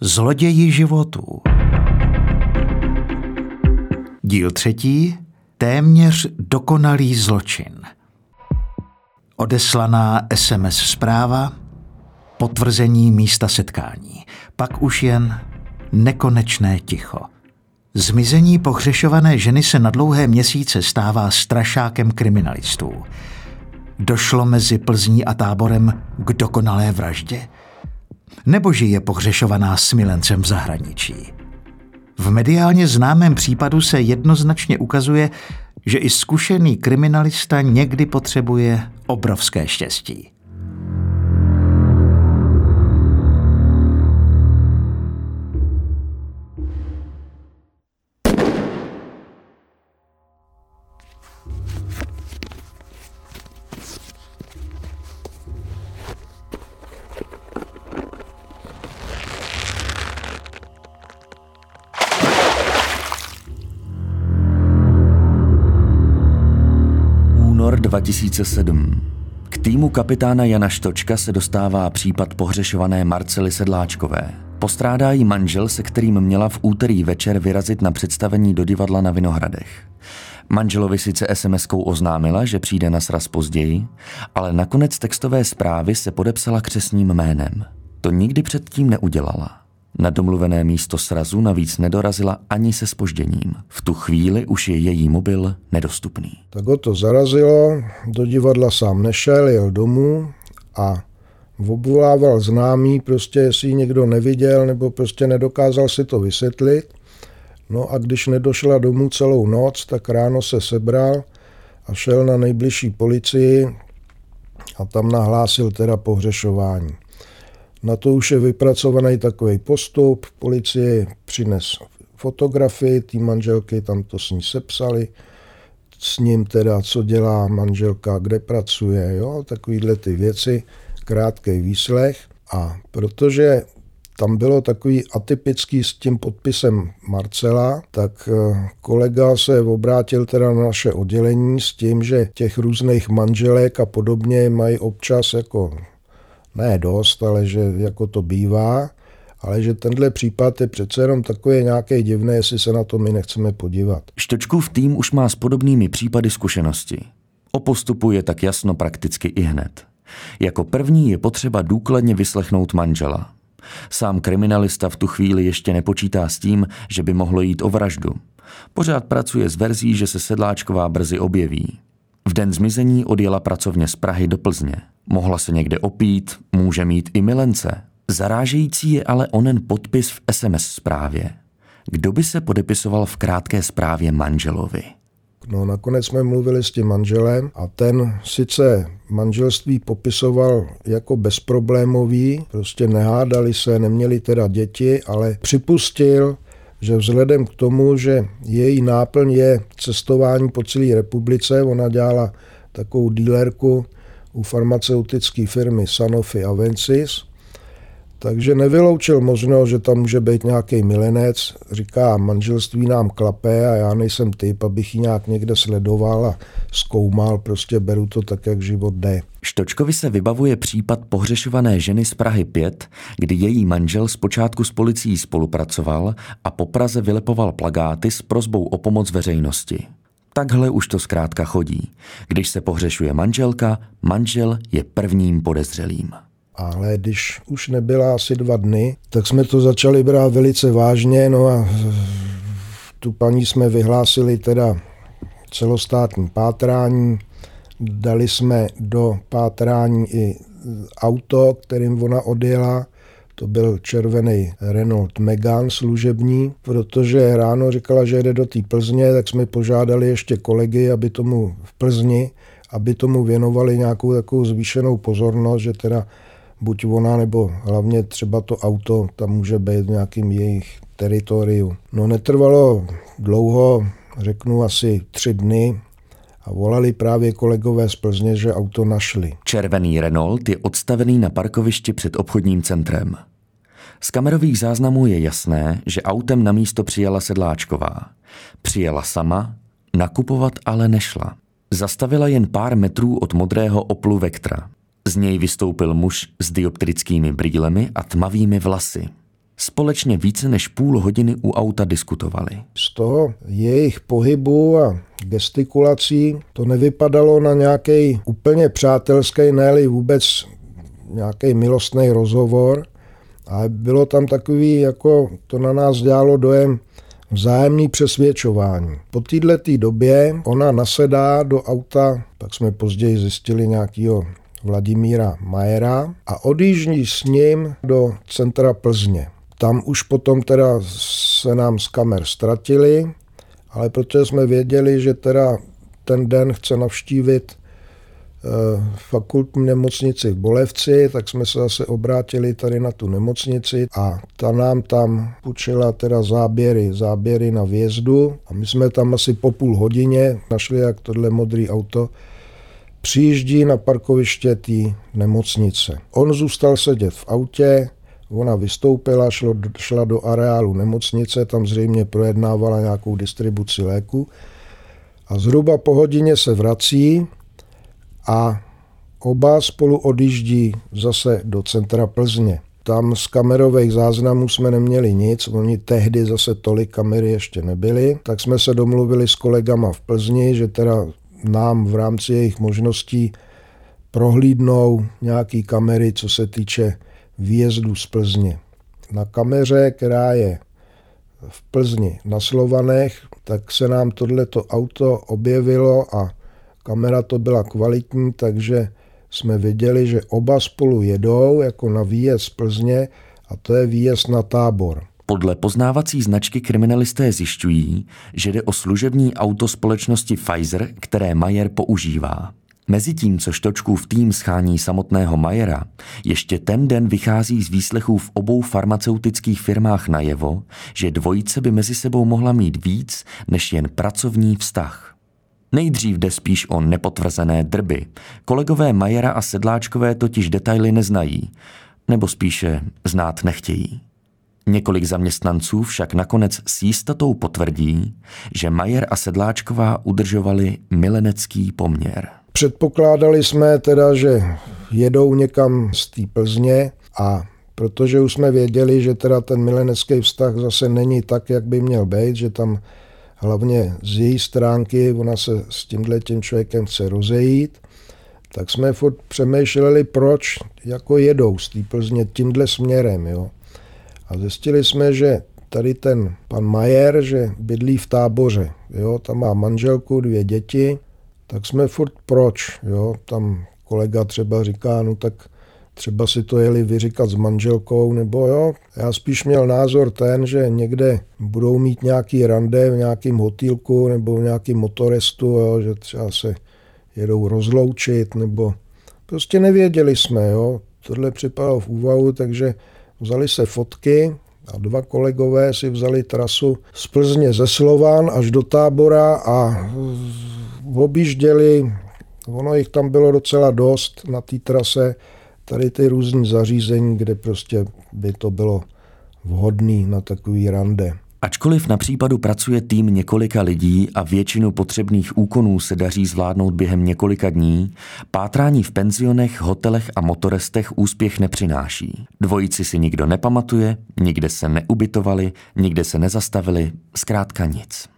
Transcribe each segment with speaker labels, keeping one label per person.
Speaker 1: Zloději životů. Díl třetí. Téměř dokonalý zločin. Odeslaná SMS zpráva, potvrzení místa setkání, pak už jen nekonečné ticho. Zmizení pohřešované ženy se na dlouhé měsíce stává strašákem kriminalistů. Došlo mezi Plzní a táborem k dokonalé vraždě? Nebo žije pohřešovaná s milencem v zahraničí? V mediálně známém případu se jednoznačně ukazuje, že i zkušený kriminalista někdy potřebuje obrovské štěstí.
Speaker 2: 2007. K týmu kapitána Jana Štočka se dostává případ pohřešované Marcely Sedláčkové. Postrádá jí manžel, se kterým měla v úterý večer vyrazit na představení do divadla na Vinohradech. Manželovi sice SMS-kou oznámila, že přijde na sraz později, ale nakonec textové zprávy se podepsala křesním jménem. To nikdy předtím neudělala. Na domluvené místo srazu navíc nedorazila ani se spožděním. V tu chvíli už je její mobil nedostupný.
Speaker 3: Tak ho to zarazilo, do divadla sám nešel, jel domů a obvolával známý, prostě jestli někdo neviděl nebo prostě nedokázal si to vysvětlit. No a když nedošla domů celou noc, tak ráno se sebral a šel na nejbližší policii a tam nahlásil teda pohřešování. Na to už je vypracovaný takový postup. Policie přines fotografii té manželky, tam to s ní sepsali, s ním teda, co dělá manželka, kde pracuje, jo, takovýhle ty věci, krátký výslech. A protože tam bylo takový atypický s tím podpisem Marcela, tak eh, kolega se obrátil teda na naše oddělení s tím, že těch různých manželek a podobně mají občas jako ne dost, ale že jako to bývá, ale že tenhle případ je přece jenom takový nějaký divný, jestli se na to my nechceme podívat.
Speaker 2: Štočkův tým už má s podobnými případy zkušenosti. O postupu je tak jasno prakticky i hned. Jako první je potřeba důkladně vyslechnout manžela. Sám kriminalista v tu chvíli ještě nepočítá s tím, že by mohlo jít o vraždu. Pořád pracuje s verzí, že se Sedláčková brzy objeví. V den zmizení odjela pracovně z Prahy do Plzně. Mohla se někde opít, může mít i milence. Zarážející je ale onen podpis v SMS zprávě. Kdo by se podepisoval v krátké zprávě manželovi?
Speaker 3: No nakonec jsme mluvili s tím manželem a ten sice manželství popisoval jako bezproblémový, prostě nehádali se, neměli teda děti, ale připustil, že vzhledem k tomu, že její náplň je cestování po celé republice, ona dělala takovou dílerku u farmaceutické firmy Sanofi Avensis, takže nevyloučil možnost, že tam může být nějaký milenec. Říká, manželství nám klape a já nejsem typ, abych ji nějak někde sledoval a zkoumal. Prostě beru to tak, jak život jde.
Speaker 2: Štočkovi se vybavuje případ pohřešované ženy z Prahy 5, kdy její manžel zpočátku s policií spolupracoval a po Praze vylepoval plagáty s prozbou o pomoc veřejnosti. Takhle už to zkrátka chodí. Když se pohřešuje manželka, manžel je prvním podezřelým.
Speaker 3: Ale když už nebyla asi dva dny, tak jsme to začali brát velice vážně, no a tu paní jsme vyhlásili teda celostátní pátrání, dali jsme do pátrání i auto, kterým ona odjela, to byl červený Renault Megane služební, protože ráno říkala, že jede do té Plzně, tak jsme požádali ještě kolegy, aby tomu v Plzni, aby tomu věnovali nějakou takovou zvýšenou pozornost, že teda buď ona, nebo hlavně třeba to auto tam může být v nějakým jejich teritoriu. No netrvalo dlouho, řeknu asi tři dny, a volali právě kolegové z Plzně, že auto našli.
Speaker 2: Červený Renault je odstavený na parkovišti před obchodním centrem. Z kamerových záznamů je jasné, že autem na místo přijela Sedláčková. Přijela sama, nakupovat ale nešla. Zastavila jen pár metrů od modrého Oplu Vectra. Z něj vystoupil muž s dioptrickými brýlemi a tmavými vlasy. Společně více než půl hodiny u auta diskutovali.
Speaker 3: Z toho jejich pohybu a gestikulací to nevypadalo na nějaký úplně přátelský, ne vůbec nějaký milostný rozhovor, ale bylo tam takový, jako to na nás dělalo dojem vzájemný přesvědčování. Po této době ona nasedá do auta, tak jsme později zjistili nějakého Vladimíra Majera a odjíždí s ním do centra Plzně. Tam už potom teda se nám z kamer ztratili, ale protože jsme věděli, že teda ten den chce navštívit eh, fakultní nemocnici v Bolevci, tak jsme se zase obrátili tady na tu nemocnici a ta nám tam půjčila teda záběry, záběry na vjezdu a my jsme tam asi po půl hodině našli, jak tohle modrý auto přijíždí na parkoviště té nemocnice. On zůstal sedět v autě, Ona vystoupila, šlo, šla do areálu nemocnice, tam zřejmě projednávala nějakou distribuci léku a zhruba po hodině se vrací a oba spolu odjíždí zase do centra Plzně. Tam z kamerových záznamů jsme neměli nic, oni tehdy zase tolik kamery ještě nebyly, tak jsme se domluvili s kolegama v Plzni, že teda nám v rámci jejich možností prohlídnou nějaký kamery, co se týče výjezdu z Plzně. Na kameře, která je v Plzni na Slovanech, tak se nám tohleto auto objevilo a kamera to byla kvalitní, takže jsme viděli, že oba spolu jedou jako na výjezd z Plzně a to je výjezd na tábor.
Speaker 2: Podle poznávací značky kriminalisté zjišťují, že jde o služební auto společnosti Pfizer, které Majer používá. Mezitím, co Štočkův tým schání samotného Majera, ještě ten den vychází z výslechů v obou farmaceutických firmách najevo, že dvojice by mezi sebou mohla mít víc než jen pracovní vztah. Nejdřív jde spíš o nepotvrzené drby. Kolegové Majera a Sedláčkové totiž detaily neznají, nebo spíše znát nechtějí. Několik zaměstnanců však nakonec s jistotou potvrdí, že Majer a Sedláčková udržovali milenecký poměr.
Speaker 3: Předpokládali jsme teda, že jedou někam z té Plzně a protože už jsme věděli, že teda ten milenecký vztah zase není tak, jak by měl být, že tam hlavně z její stránky ona se s tímhle tím člověkem chce rozejít, tak jsme furt přemýšleli, proč jako jedou z té Plzně tímhle směrem. Jo. A zjistili jsme, že tady ten pan Majer, že bydlí v táboře. Jo, tam má manželku, dvě děti tak jsme furt proč, jo, tam kolega třeba říká, no tak třeba si to jeli vyříkat s manželkou, nebo jo, já spíš měl názor ten, že někde budou mít nějaký rande v nějakém hotýlku nebo v nějakém motorestu, jo, že třeba se jedou rozloučit, nebo prostě nevěděli jsme, jo, tohle připadalo v úvahu, takže vzali se fotky a dva kolegové si vzali trasu z Plzně ze Slován až do tábora a objížděli, ono jich tam bylo docela dost na té trase, tady ty různé zařízení, kde prostě by to bylo vhodné na takový rande.
Speaker 2: Ačkoliv na případu pracuje tým několika lidí a většinu potřebných úkonů se daří zvládnout během několika dní, pátrání v penzionech, hotelech a motorestech úspěch nepřináší. Dvojici si nikdo nepamatuje, nikde se neubytovali, nikde se nezastavili, zkrátka nic.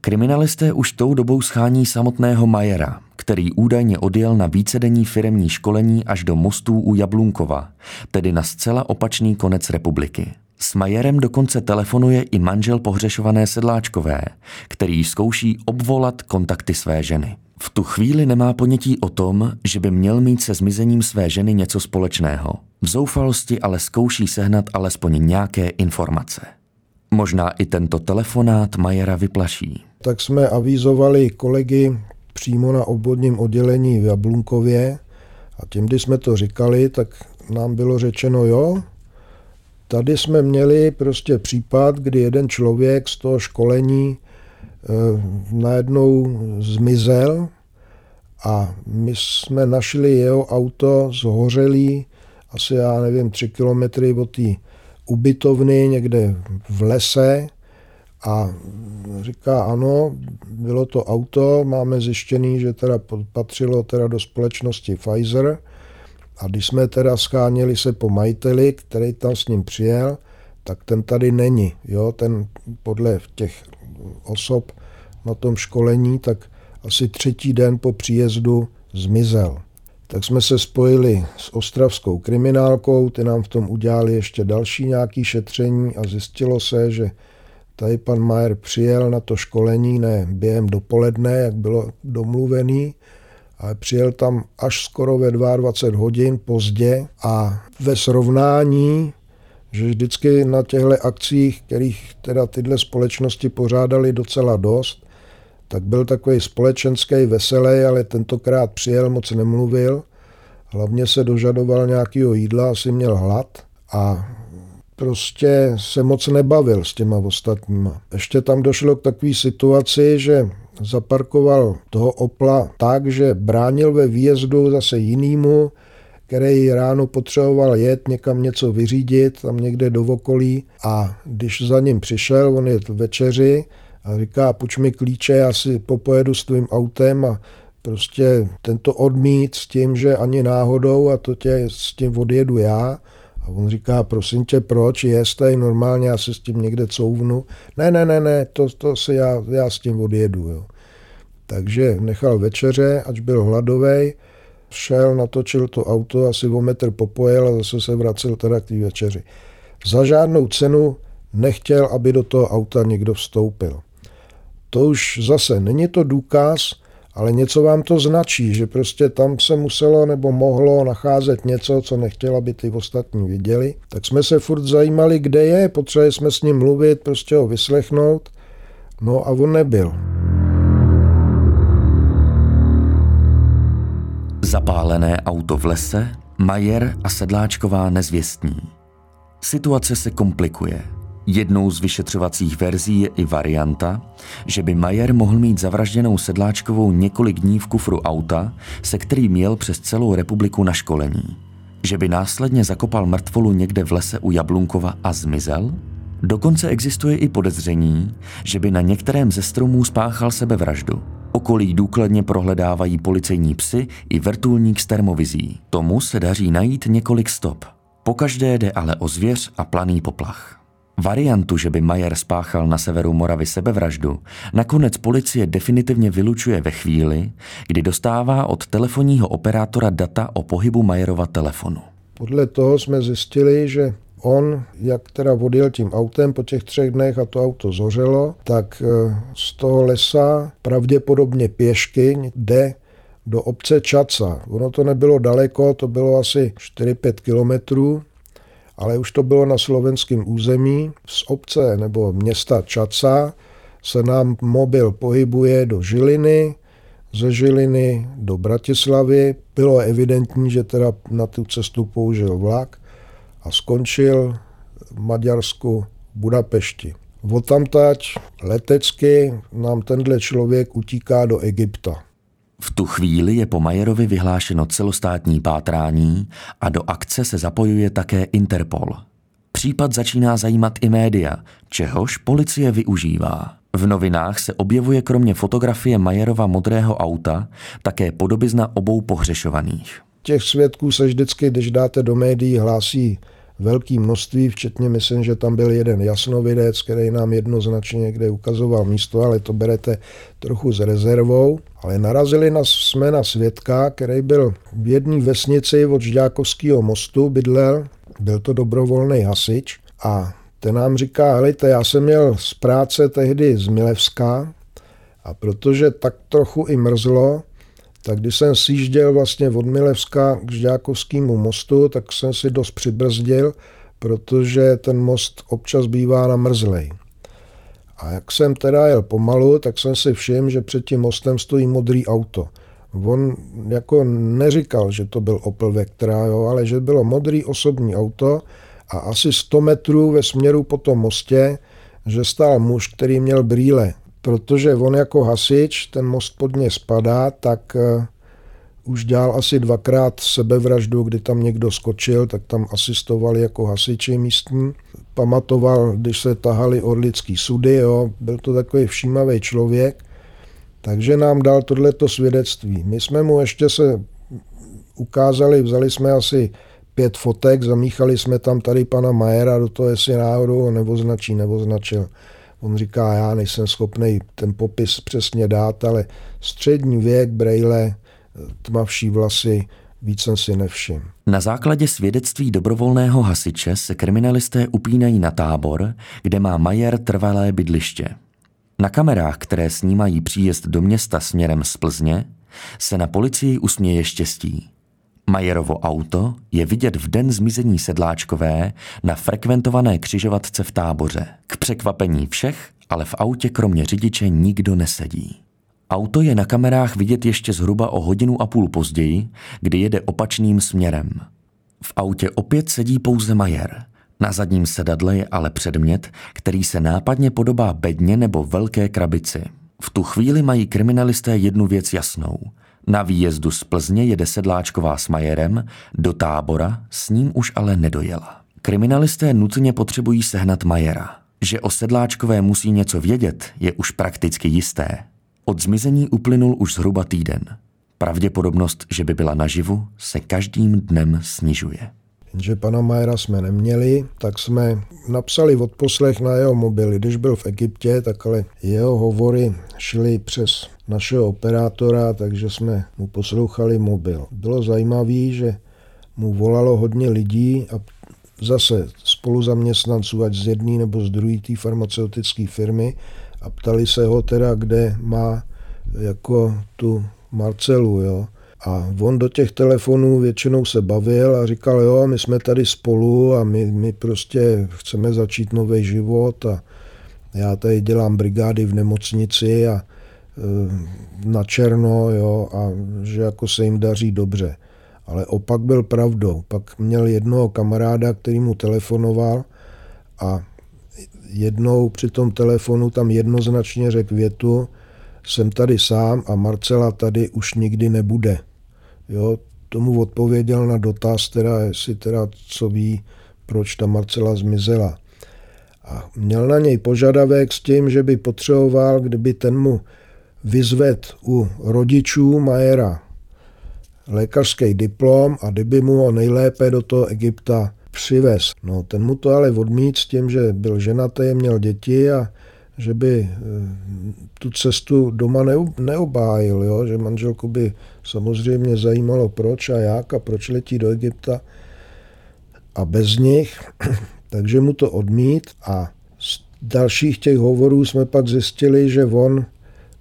Speaker 2: Kriminalisté už tou dobou schání samotného Majera, který údajně odjel na vícedenní firemní školení až do mostů u Jablunkova, tedy na zcela opačný konec republiky. S Majerem dokonce telefonuje i manžel pohřešované sedláčkové, který zkouší obvolat kontakty své ženy. V tu chvíli nemá ponětí o tom, že by měl mít se zmizením své ženy něco společného. V zoufalosti ale zkouší sehnat alespoň nějaké informace. Možná i tento telefonát Majera vyplaší.
Speaker 3: Tak jsme avizovali kolegy přímo na obvodním oddělení v Jablunkově a tím, když jsme to říkali, tak nám bylo řečeno, jo, tady jsme měli prostě případ, kdy jeden člověk z toho školení e, najednou zmizel a my jsme našli jeho auto zhořelý asi, já nevím, tři kilometry od té ubytovny někde v lese a říká, ano, bylo to auto, máme zjištěný, že teda patřilo teda do společnosti Pfizer a když jsme teda scháněli se po majiteli, který tam s ním přijel, tak ten tady není. Jo? Ten podle těch osob na tom školení, tak asi třetí den po příjezdu zmizel. Tak jsme se spojili s ostravskou kriminálkou, ty nám v tom udělali ještě další nějaké šetření a zjistilo se, že tady pan Majer přijel na to školení ne během dopoledne, jak bylo domluvený, ale přijel tam až skoro ve 22 hodin pozdě a ve srovnání, že vždycky na těchto akcích, kterých teda tyhle společnosti pořádali docela dost, tak byl takový společenský, veselý, ale tentokrát přijel, moc nemluvil. Hlavně se dožadoval nějakého jídla, asi měl hlad a prostě se moc nebavil s těma ostatníma. Ještě tam došlo k takové situaci, že zaparkoval toho Opla tak, že bránil ve výjezdu zase jinýmu, který ráno potřeboval jet někam něco vyřídit, tam někde do okolí a když za ním přišel, on je večeři a říká, půjč mi klíče, já si popojedu s tvým autem a prostě tento odmít s tím, že ani náhodou a to tě s tím odjedu já. A on říká, prosím tě, proč, jestej normálně, já si s tím někde couvnu. Ne, ne, ne, ne, to, to si já, já s tím odjedu. Jo. Takže nechal večeře, ač byl hladový, šel, natočil to auto, asi o metr popojel a zase se vracel teda k té večeři. Za žádnou cenu nechtěl, aby do toho auta někdo vstoupil. To už zase není to důkaz, ale něco vám to značí, že prostě tam se muselo nebo mohlo nacházet něco, co nechtěla, aby ty ostatní viděli. Tak jsme se furt zajímali, kde je, potřebovali jsme s ním mluvit, prostě ho vyslechnout. No a on nebyl.
Speaker 2: Zapálené auto v lese, Majer a sedláčková nezvěstní. Situace se komplikuje. Jednou z vyšetřovacích verzí je i varianta, že by Majer mohl mít zavražděnou sedláčkovou několik dní v kufru auta, se kterým jel přes celou republiku na školení. Že by následně zakopal mrtvolu někde v lese u Jablunkova a zmizel? Dokonce existuje i podezření, že by na některém ze stromů spáchal sebevraždu. Okolí důkladně prohledávají policejní psy i vrtulník s termovizí. Tomu se daří najít několik stop. Pokaždé jde ale o zvěř a planý poplach. Variantu, že by Majer spáchal na severu Moravy sebevraždu, nakonec policie definitivně vylučuje ve chvíli, kdy dostává od telefonního operátora data o pohybu Majerova telefonu.
Speaker 3: Podle toho jsme zjistili, že on, jak teda odjel tím autem po těch třech dnech a to auto zořelo, tak eh, z toho lesa pravděpodobně pěšky jde do obce Čaca. Ono to nebylo daleko, to bylo asi 4-5 kilometrů, ale už to bylo na slovenském území. Z obce nebo města Čaca se nám mobil pohybuje do Žiliny, ze Žiliny do Bratislavy. Bylo evidentní, že teda na tu cestu použil vlak a skončil v Maďarsku Budapešti. Odtamtať letecky nám tenhle člověk utíká do Egypta.
Speaker 2: V tu chvíli je po Majerovi vyhlášeno celostátní pátrání a do akce se zapojuje také Interpol. Případ začíná zajímat i média, čehož policie využívá. V novinách se objevuje kromě fotografie Majerova modrého auta také podobizna obou pohřešovaných.
Speaker 3: Těch svědků se vždycky, když dáte do médií, hlásí velké množství, včetně myslím, že tam byl jeden jasnovidec, který nám jednoznačně někde ukazoval místo, ale to berete trochu s rezervou. Ale narazili nás, jsme na svědka, který byl v jedné vesnici od Žďákovského mostu, bydlel, byl to dobrovolný hasič a ten nám říká, helejte, já jsem měl z práce tehdy z Milevska a protože tak trochu i mrzlo, tak když jsem sjížděl vlastně od Milevska k Žďákovskému mostu, tak jsem si dost přibrzdil, protože ten most občas bývá namrzlej. A jak jsem teda jel pomalu, tak jsem si všiml, že před tím mostem stojí modrý auto. On jako neříkal, že to byl Opel Vectra, jo, ale že bylo modrý osobní auto a asi 100 metrů ve směru po tom mostě, že stál muž, který měl brýle protože on jako hasič, ten most pod ně spadá, tak eh, už dělal asi dvakrát sebevraždu, kdy tam někdo skočil, tak tam asistovali jako hasiči místní. Pamatoval, když se tahali orlický sudy, jo, byl to takový všímavý člověk, takže nám dal tohleto svědectví. My jsme mu ještě se ukázali, vzali jsme asi pět fotek, zamíchali jsme tam tady pana Majera do toho, jestli náhodou ho neoznačí. On říká, já nejsem schopný ten popis přesně dát, ale střední věk, brejle, tmavší vlasy, víc jsem si nevšim.
Speaker 2: Na základě svědectví dobrovolného hasiče se kriminalisté upínají na tábor, kde má Majer trvalé bydliště. Na kamerách, které snímají příjezd do města směrem z Plzně, se na policii usměje štěstí. Majerovo auto je vidět v den zmizení sedláčkové na frekventované křižovatce v táboře. K překvapení všech, ale v autě kromě řidiče nikdo nesedí. Auto je na kamerách vidět ještě zhruba o hodinu a půl později, kdy jede opačným směrem. V autě opět sedí pouze Majer. Na zadním sedadle je ale předmět, který se nápadně podobá bedně nebo velké krabici. V tu chvíli mají kriminalisté jednu věc jasnou. Na výjezdu z Plzně jede sedláčková s Majerem, do tábora s ním už ale nedojela. Kriminalisté nutně potřebují sehnat Majera. Že o sedláčkové musí něco vědět, je už prakticky jisté. Od zmizení uplynul už zhruba týden. Pravděpodobnost, že by byla naživu, se každým dnem snižuje.
Speaker 3: Jenže pana Majera jsme neměli, tak jsme napsali odposlech na jeho mobily. Když byl v Egyptě, tak ale jeho hovory šly přes našeho operátora, takže jsme mu poslouchali mobil. Bylo zajímavé, že mu volalo hodně lidí a zase spoluzaměstnanců, ať z jedné nebo z druhé té farmaceutické firmy a ptali se ho teda, kde má jako tu Marcelu, jo. A on do těch telefonů většinou se bavil a říkal, jo, my jsme tady spolu a my, my prostě chceme začít nový život a já tady dělám brigády v nemocnici a na černo, jo, a že jako se jim daří dobře. Ale opak byl pravdou. Pak měl jednoho kamaráda, který mu telefonoval a jednou při tom telefonu tam jednoznačně řekl větu, jsem tady sám a Marcela tady už nikdy nebude. Jo, tomu odpověděl na dotaz, teda, jestli teda co ví, proč ta Marcela zmizela. A měl na něj požadavek s tím, že by potřeboval, kdyby ten mu vyzved u rodičů Majera lékařský diplom a kdyby mu ho nejlépe do toho Egypta přivez. No, ten mu to ale odmít s tím, že byl ženatý, měl děti a že by eh, tu cestu doma neobájil, jo? že manželku by samozřejmě zajímalo proč a jak a proč letí do Egypta a bez nich, takže mu to odmít a z dalších těch hovorů jsme pak zjistili, že on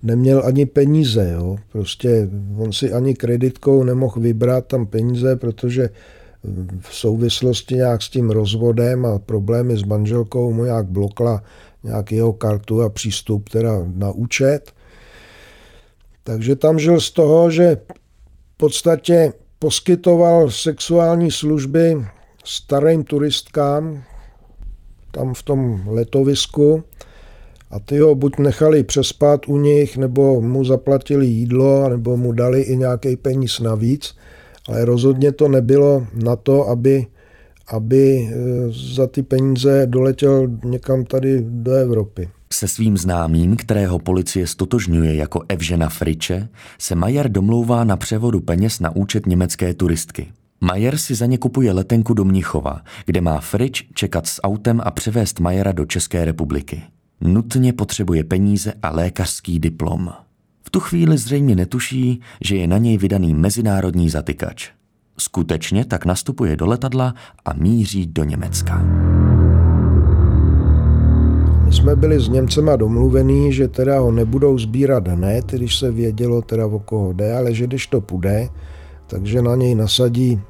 Speaker 3: neměl ani peníze. Jo? Prostě on si ani kreditkou nemohl vybrat tam peníze, protože v souvislosti nějak s tím rozvodem a problémy s manželkou mu nějak blokla nějak jeho kartu a přístup teda na účet. Takže tam žil z toho, že v podstatě poskytoval sexuální služby starým turistkám tam v tom letovisku a ty ho buď nechali přespat u nich, nebo mu zaplatili jídlo, nebo mu dali i nějaký peníz navíc, ale rozhodně to nebylo na to, aby aby e, za ty peníze doletěl někam tady do Evropy.
Speaker 2: Se svým známým, kterého policie stotožňuje jako Evžena Friče, se Majer domlouvá na převodu peněz na účet německé turistky. Majer si za ně kupuje letenku do Mnichova, kde má Frič čekat s autem a převést Majera do České republiky. Nutně potřebuje peníze a lékařský diplom. V tu chvíli zřejmě netuší, že je na něj vydaný mezinárodní zatykač. Skutečně tak nastupuje do letadla a míří do Německa.
Speaker 3: My jsme byli s Němcema domluvení, že teda ho nebudou sbírat hned, když se vědělo teda o koho jde, ale že když to půjde, takže na něj nasadí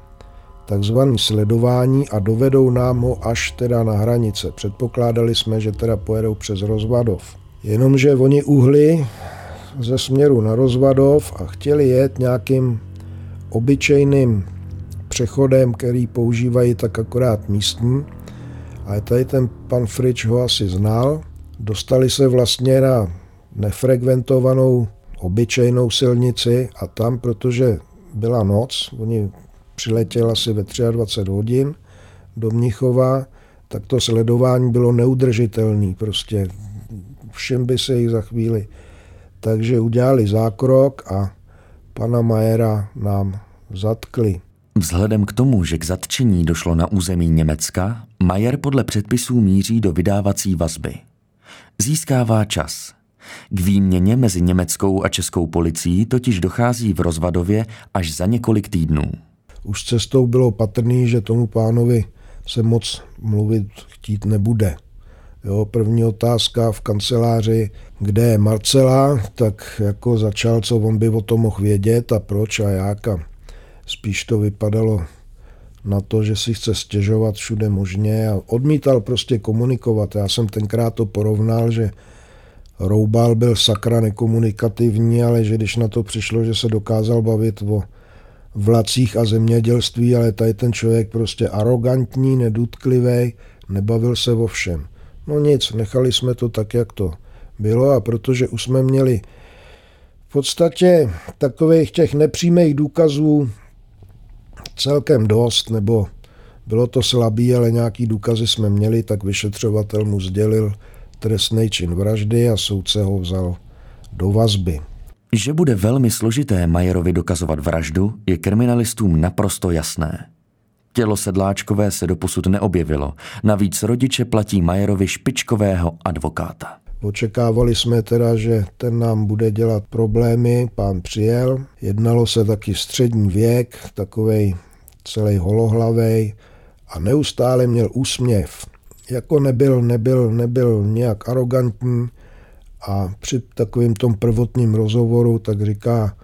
Speaker 3: takzvané sledování a dovedou nám ho až teda na hranice. Předpokládali jsme, že teda pojedou přes Rozvadov. Jenomže oni uhli ze směru na Rozvadov a chtěli jet nějakým obyčejným přechodem, který používají tak akorát místní. A tady ten pan Frič ho asi znal. Dostali se vlastně na nefrekventovanou obyčejnou silnici a tam, protože byla noc, oni přiletěl asi ve 23 hodin do Mnichova, tak to sledování bylo neudržitelné. Prostě všem by se jich za chvíli. Takže udělali zákrok a pana Majera nám zatkli.
Speaker 2: Vzhledem k tomu, že k zatčení došlo na území Německa, Majer podle předpisů míří do vydávací vazby. Získává čas. K výměně mezi německou a českou policií totiž dochází v Rozvadově až za několik týdnů.
Speaker 3: Už cestou bylo patrný, že tomu pánovi se moc mluvit chtít nebude. Jo, první otázka v kanceláři, kde je Marcela, tak jako začal, co on by o tom mohl vědět a proč a jak. A spíš to vypadalo na to, že si chce stěžovat všude možně a odmítal prostě komunikovat. Já jsem tenkrát to porovnal, že Roubal byl sakra nekomunikativní, ale že když na to přišlo, že se dokázal bavit o vlacích a zemědělství, ale tady ten člověk prostě arrogantní, nedutklivý, nebavil se o všem. No nic, nechali jsme to tak, jak to bylo a protože už jsme měli v podstatě takových těch nepřímých důkazů celkem dost, nebo bylo to slabý, ale nějaký důkazy jsme měli, tak vyšetřovatel mu sdělil trestný čin vraždy a soudce ho vzal do vazby.
Speaker 2: Že bude velmi složité Majerovi dokazovat vraždu, je kriminalistům naprosto jasné. Tělo sedláčkové se doposud neobjevilo, navíc rodiče platí Majerovi špičkového advokáta.
Speaker 3: Očekávali jsme teda, že ten nám bude dělat problémy, pán přijel. Jednalo se taky střední věk, takovej celý holohlavej a neustále měl úsměv. Jako nebyl, nebyl, nebyl nějak arrogantní a při takovém tom prvotním rozhovoru tak říká,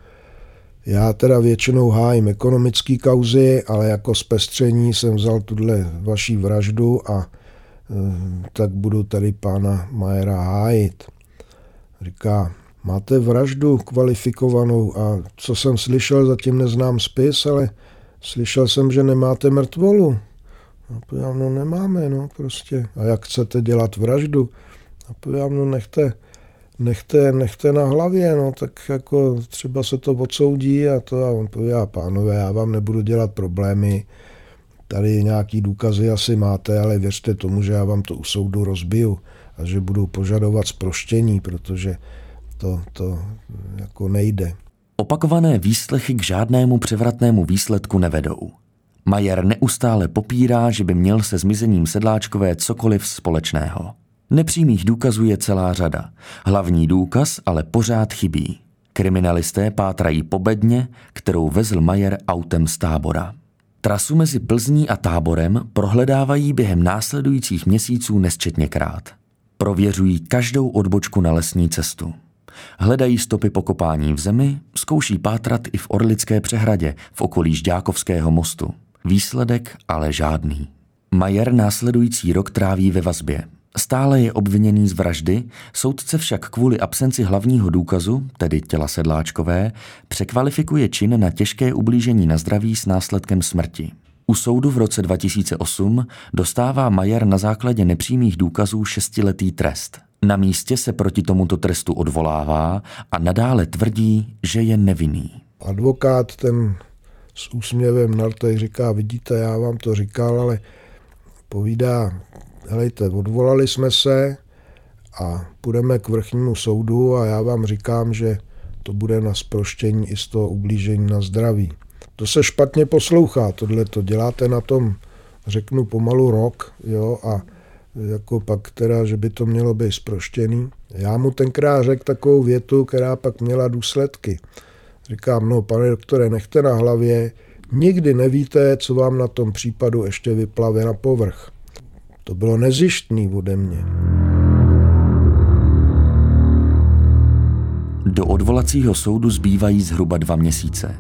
Speaker 3: já teda většinou hájím ekonomické kauzy, ale jako zpestření jsem vzal tuhle vaší vraždu a e, tak budu tady pána Majera hájit. Říká, máte vraždu kvalifikovanou a co jsem slyšel, zatím neznám spis, ale slyšel jsem, že nemáte mrtvolu. Povídám, no nemáme, no prostě. A jak chcete dělat vraždu? A no nechte, nechte, nechte na hlavě, no tak jako třeba se to odsoudí a to a on povídá, pánové, já vám nebudu dělat problémy, tady nějaký důkazy asi máte, ale věřte tomu, že já vám to u soudu rozbiju a že budu požadovat zproštění, protože to, to jako nejde.
Speaker 2: Opakované výslechy k žádnému převratnému výsledku nevedou. Majer neustále popírá, že by měl se zmizením sedláčkové cokoliv společného. Nepřímých důkazů je celá řada. Hlavní důkaz ale pořád chybí. Kriminalisté pátrají po bedně, kterou vezl Majer autem z tábora. Trasu mezi Plzní a táborem prohledávají během následujících měsíců nesčetněkrát. Prověřují každou odbočku na lesní cestu. Hledají stopy pokopání v zemi, zkouší pátrat i v Orlické přehradě v okolí Žďákovského mostu. Výsledek ale žádný. Majer následující rok tráví ve vazbě. Stále je obviněný z vraždy, soudce však kvůli absenci hlavního důkazu, tedy těla sedláčkové, překvalifikuje čin na těžké ublížení na zdraví s následkem smrti. U soudu v roce 2008 dostává Majer na základě nepřímých důkazů šestiletý trest. Na místě se proti tomuto trestu odvolává a nadále tvrdí, že je nevinný.
Speaker 3: Advokát ten s úsměvem na rtech říká, vidíte, já vám to říkal, ale povídá, helejte, odvolali jsme se a půjdeme k vrchnímu soudu a já vám říkám, že to bude na sproštění i z toho ublížení na zdraví. To se špatně poslouchá, tohle to děláte na tom, řeknu pomalu rok, jo, a jako pak teda, že by to mělo být sproštěný. Já mu tenkrát řekl takovou větu, která pak měla důsledky. Říkám, no pane doktore, nechte na hlavě, nikdy nevíte, co vám na tom případu ještě vyplave na povrch. To bylo nezištný ode mě.
Speaker 2: Do odvolacího soudu zbývají zhruba dva měsíce.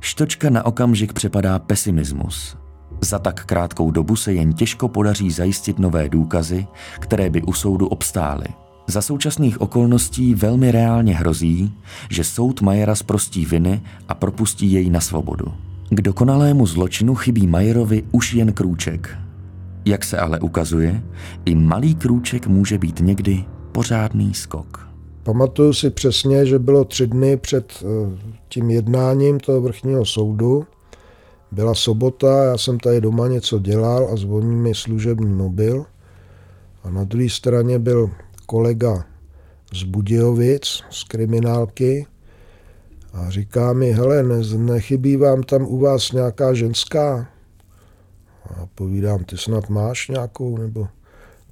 Speaker 2: Štočka na okamžik přepadá pesimismus. Za tak krátkou dobu se jen těžko podaří zajistit nové důkazy, které by u soudu obstály. Za současných okolností velmi reálně hrozí, že soud Majera zprostí viny a propustí jej na svobodu. K dokonalému zločinu chybí Majerovi už jen krůček. Jak se ale ukazuje, i malý krůček může být někdy pořádný skok.
Speaker 3: Pamatuju si přesně, že bylo tři dny před eh, tím jednáním toho vrchního soudu. Byla sobota, já jsem tady doma něco dělal a zvoní mi služební mobil. A na druhé straně byl kolega z Budějovic, z kriminálky, A říká mi, hele, ne, nechybí vám tam u vás nějaká ženská? A povídám, ty snad máš nějakou, nebo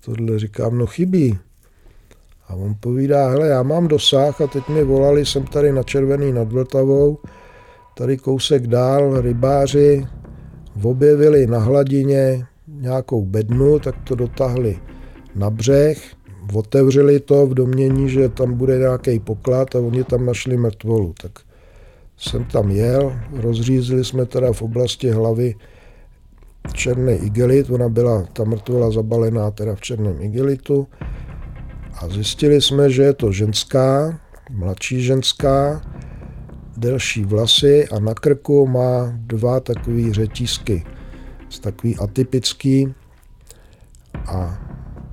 Speaker 3: tohle říkám, no chybí. A on povídá, hele, já mám dosah a teď mi volali, jsem tady na Červený nad Vltavou, tady kousek dál, rybáři objevili na hladině nějakou bednu, tak to dotáhli na břeh, otevřeli to v domění, že tam bude nějaký poklad a oni tam našli mrtvolu. Tak jsem tam jel, rozřízli jsme teda v oblasti hlavy černý igelit, ona byla, ta mrtvola zabalená teda v černém igelitu a zjistili jsme, že je to ženská, mladší ženská, delší vlasy a na krku má dva takové řetízky. Takový atypický. A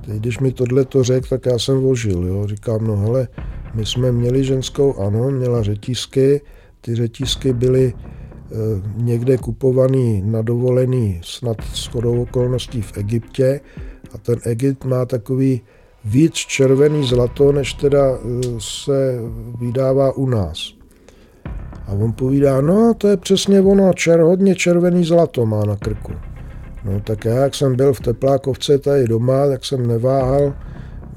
Speaker 3: teď, když mi tohle to řekl, tak já jsem vožil. Jo. Říkám, no hele, my jsme měli ženskou, ano, měla řetízky. Ty řetízky byly někde kupovaný na dovolený snad shodou okolností v Egyptě. A ten Egypt má takový víc červený zlato, než teda e, se vydává u nás. A on povídá, no to je přesně ono, čer, hodně červený zlato má na krku. No tak já, jak jsem byl v Teplákovce tady doma, tak jsem neváhal,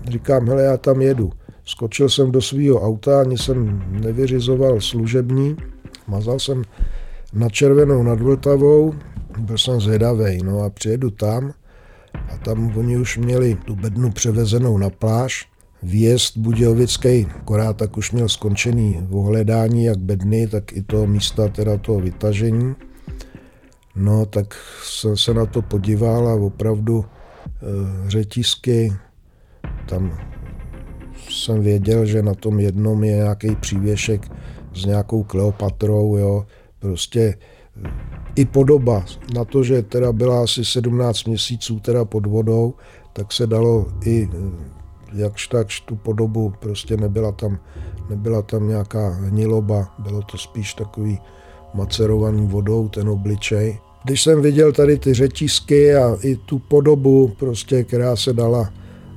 Speaker 3: říkám, hele, já tam jedu. Skočil jsem do svého auta, ani jsem nevyřizoval služební, mazal jsem na červenou nad Vltavou, byl jsem zvědavý, no a přijedu tam a tam oni už měli tu bednu převezenou na pláž, Výjezd Budějovický, akorát tak už měl skončený ohledání jak bedny, tak i toho místa teda toho vytažení. No, tak jsem se na to podíval a opravdu e, řetisky, tam jsem věděl, že na tom jednom je nějaký přívěšek s nějakou Kleopatrou, jo, prostě eh, i podoba na to, že teda byla asi 17 měsíců teda pod vodou, tak se dalo i eh, jakž takž tu podobu, prostě nebyla tam, nebyla tam nějaká hniloba, bylo to spíš takový macerovaný vodou, ten obličej. Když jsem viděl tady ty řetízky a i tu podobu, prostě, která se dala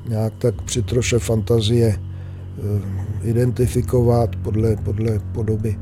Speaker 3: nějak tak při troše fantazie eh, identifikovat podle, podle podoby,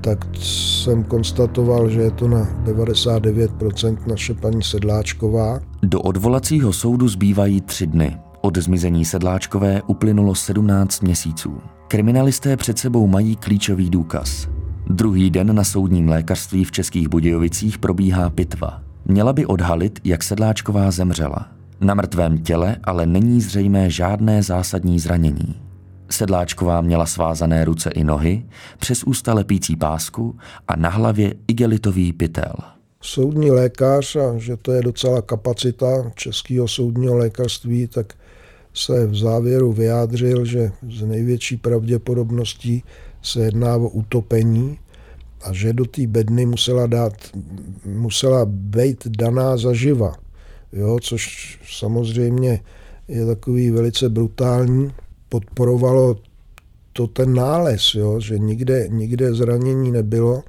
Speaker 3: tak jsem konstatoval, že je to na 99% naše paní Sedláčková.
Speaker 2: Do odvolacího soudu zbývají tři dny. Od zmizení sedláčkové uplynulo 17 měsíců. Kriminalisté před sebou mají klíčový důkaz. Druhý den na soudním lékařství v Českých Budějovicích probíhá pitva. Měla by odhalit, jak sedláčková zemřela. Na mrtvém těle ale není zřejmé žádné zásadní zranění. Sedláčková měla svázané ruce i nohy, přes ústa lepící pásku a na hlavě igelitový pytel
Speaker 3: soudní lékař, a že to je docela kapacita českého soudního lékařství, tak se v závěru vyjádřil, že z největší pravděpodobností se jedná o utopení a že do té bedny musela, dát, musela být daná zaživa, jo, což samozřejmě je takový velice brutální. Podporovalo to ten nález, jo, že nikde, nikde zranění nebylo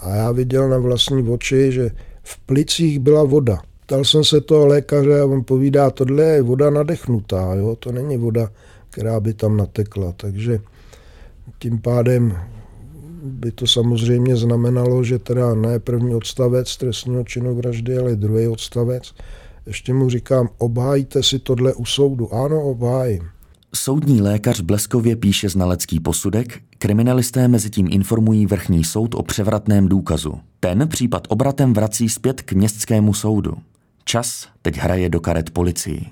Speaker 3: a já viděl na vlastní oči, že v plicích byla voda. Ptal jsem se toho lékaře a on povídá, tohle je voda nadechnutá, jo? to není voda, která by tam natekla. Takže tím pádem by to samozřejmě znamenalo, že teda ne první odstavec trestního činu vraždy, ale druhý odstavec. Ještě mu říkám, obhájte si tohle u soudu. Ano, obhájím.
Speaker 2: Soudní lékař bleskově píše znalecký posudek, kriminalisté mezi tím informují vrchní soud o převratném důkazu. Ten případ obratem vrací zpět k městskému soudu. Čas teď hraje do karet policii.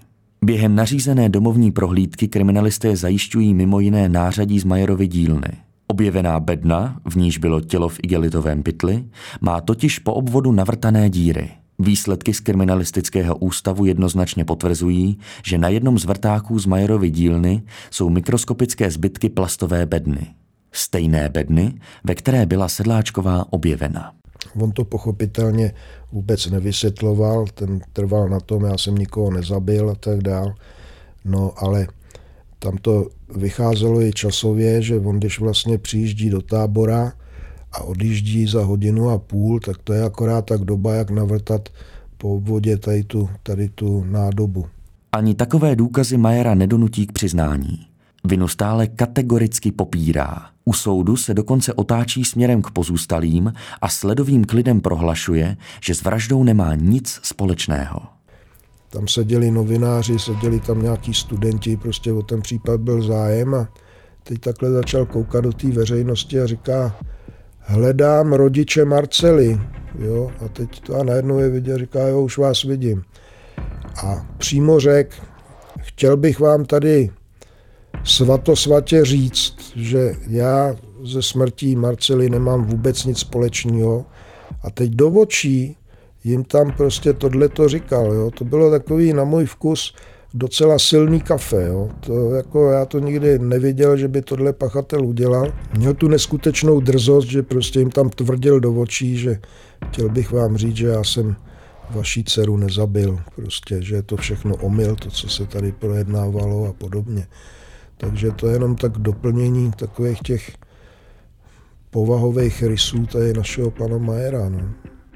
Speaker 2: Během nařízené domovní prohlídky kriminalisté zajišťují mimo jiné nářadí z Majerovy dílny. Objevená bedna, v níž bylo tělo v igelitovém pytli, má totiž po obvodu navrtané díry. Výsledky z kriminalistického ústavu jednoznačně potvrzují, že na jednom z vrtáků z Majerovy dílny jsou mikroskopické zbytky plastové bedny. Stejné bedny, ve které byla sedláčková objevena.
Speaker 3: On to pochopitelně vůbec nevysvětloval, ten trval na tom, já jsem nikoho nezabil a tak dál. No ale tam to vycházelo i časově, že on když vlastně přijíždí do tábora a odjíždí za hodinu a půl, tak to je akorát tak doba, jak navrtat po obvodě tady tu, tady tu nádobu.
Speaker 2: Ani takové důkazy Majera nedonutí k přiznání. Vinu stále kategoricky popírá. U soudu se dokonce otáčí směrem k pozůstalým a sledovým klidem prohlašuje, že s vraždou nemá nic společného.
Speaker 3: Tam seděli novináři, seděli tam nějaký studenti, prostě o ten případ byl zájem a teď takhle začal koukat do té veřejnosti a říká, hledám rodiče Marcely. Jo? A teď to a najednou je viděl, říká, jo, už vás vidím. A přímo řekl, chtěl bych vám tady svatosvatě říct, že já ze smrtí Marcely nemám vůbec nic společného. A teď do očí jim tam prostě tohle to říkal. Jo. To bylo takový na můj vkus docela silný kafe. Jo. To, jako já to nikdy neviděl, že by tohle pachatel udělal. Měl tu neskutečnou drzost, že prostě jim tam tvrdil do očí, že chtěl bych vám říct, že já jsem vaší dceru nezabil. Prostě, že je to všechno omyl, to, co se tady projednávalo a podobně. Takže to je jenom tak doplnění takových těch povahových rysů tady našeho pana Majera. No.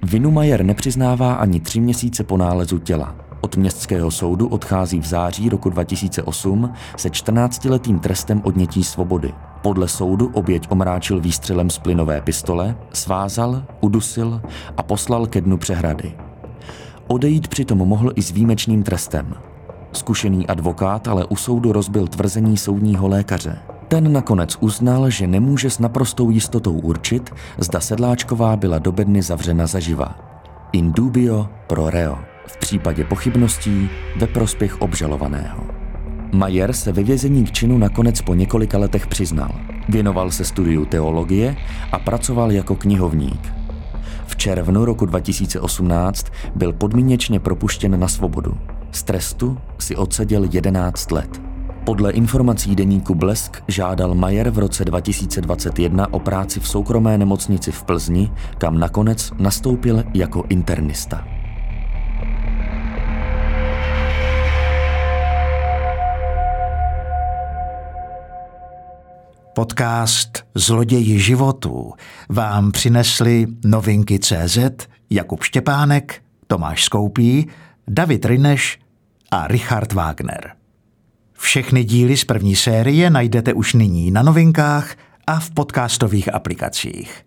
Speaker 2: Vinu Majer nepřiznává ani tři měsíce po nálezu těla. Od městského soudu odchází v září roku 2008 se 14-letým trestem odnětí svobody. Podle soudu oběť omráčil výstřelem z plynové pistole, svázal, udusil a poslal ke dnu přehrady. Odejít přitom mohl i s výjimečným trestem. Zkušený advokát ale u soudu rozbil tvrzení soudního lékaře. Ten nakonec uznal, že nemůže s naprostou jistotou určit, zda Sedláčková byla do bedny zavřena zaživa. In dubio pro reo. V případě pochybností ve prospěch obžalovaného. Majer se ve vězení k činu nakonec po několika letech přiznal. Věnoval se studiu teologie a pracoval jako knihovník. V červnu roku 2018 byl podmíněčně propuštěn na svobodu. Z trestu si odseděl 11 let. Podle informací deníku Blesk žádal Majer v roce 2021 o práci v soukromé nemocnici v Plzni, kam nakonec nastoupil jako internista.
Speaker 1: Podcast Zloději životů vám přinesli novinky CZ Jakub Štěpánek, Tomáš Skoupí, David Rineš a Richard Wagner. Všechny díly z první série najdete už nyní na novinkách a v podcastových aplikacích.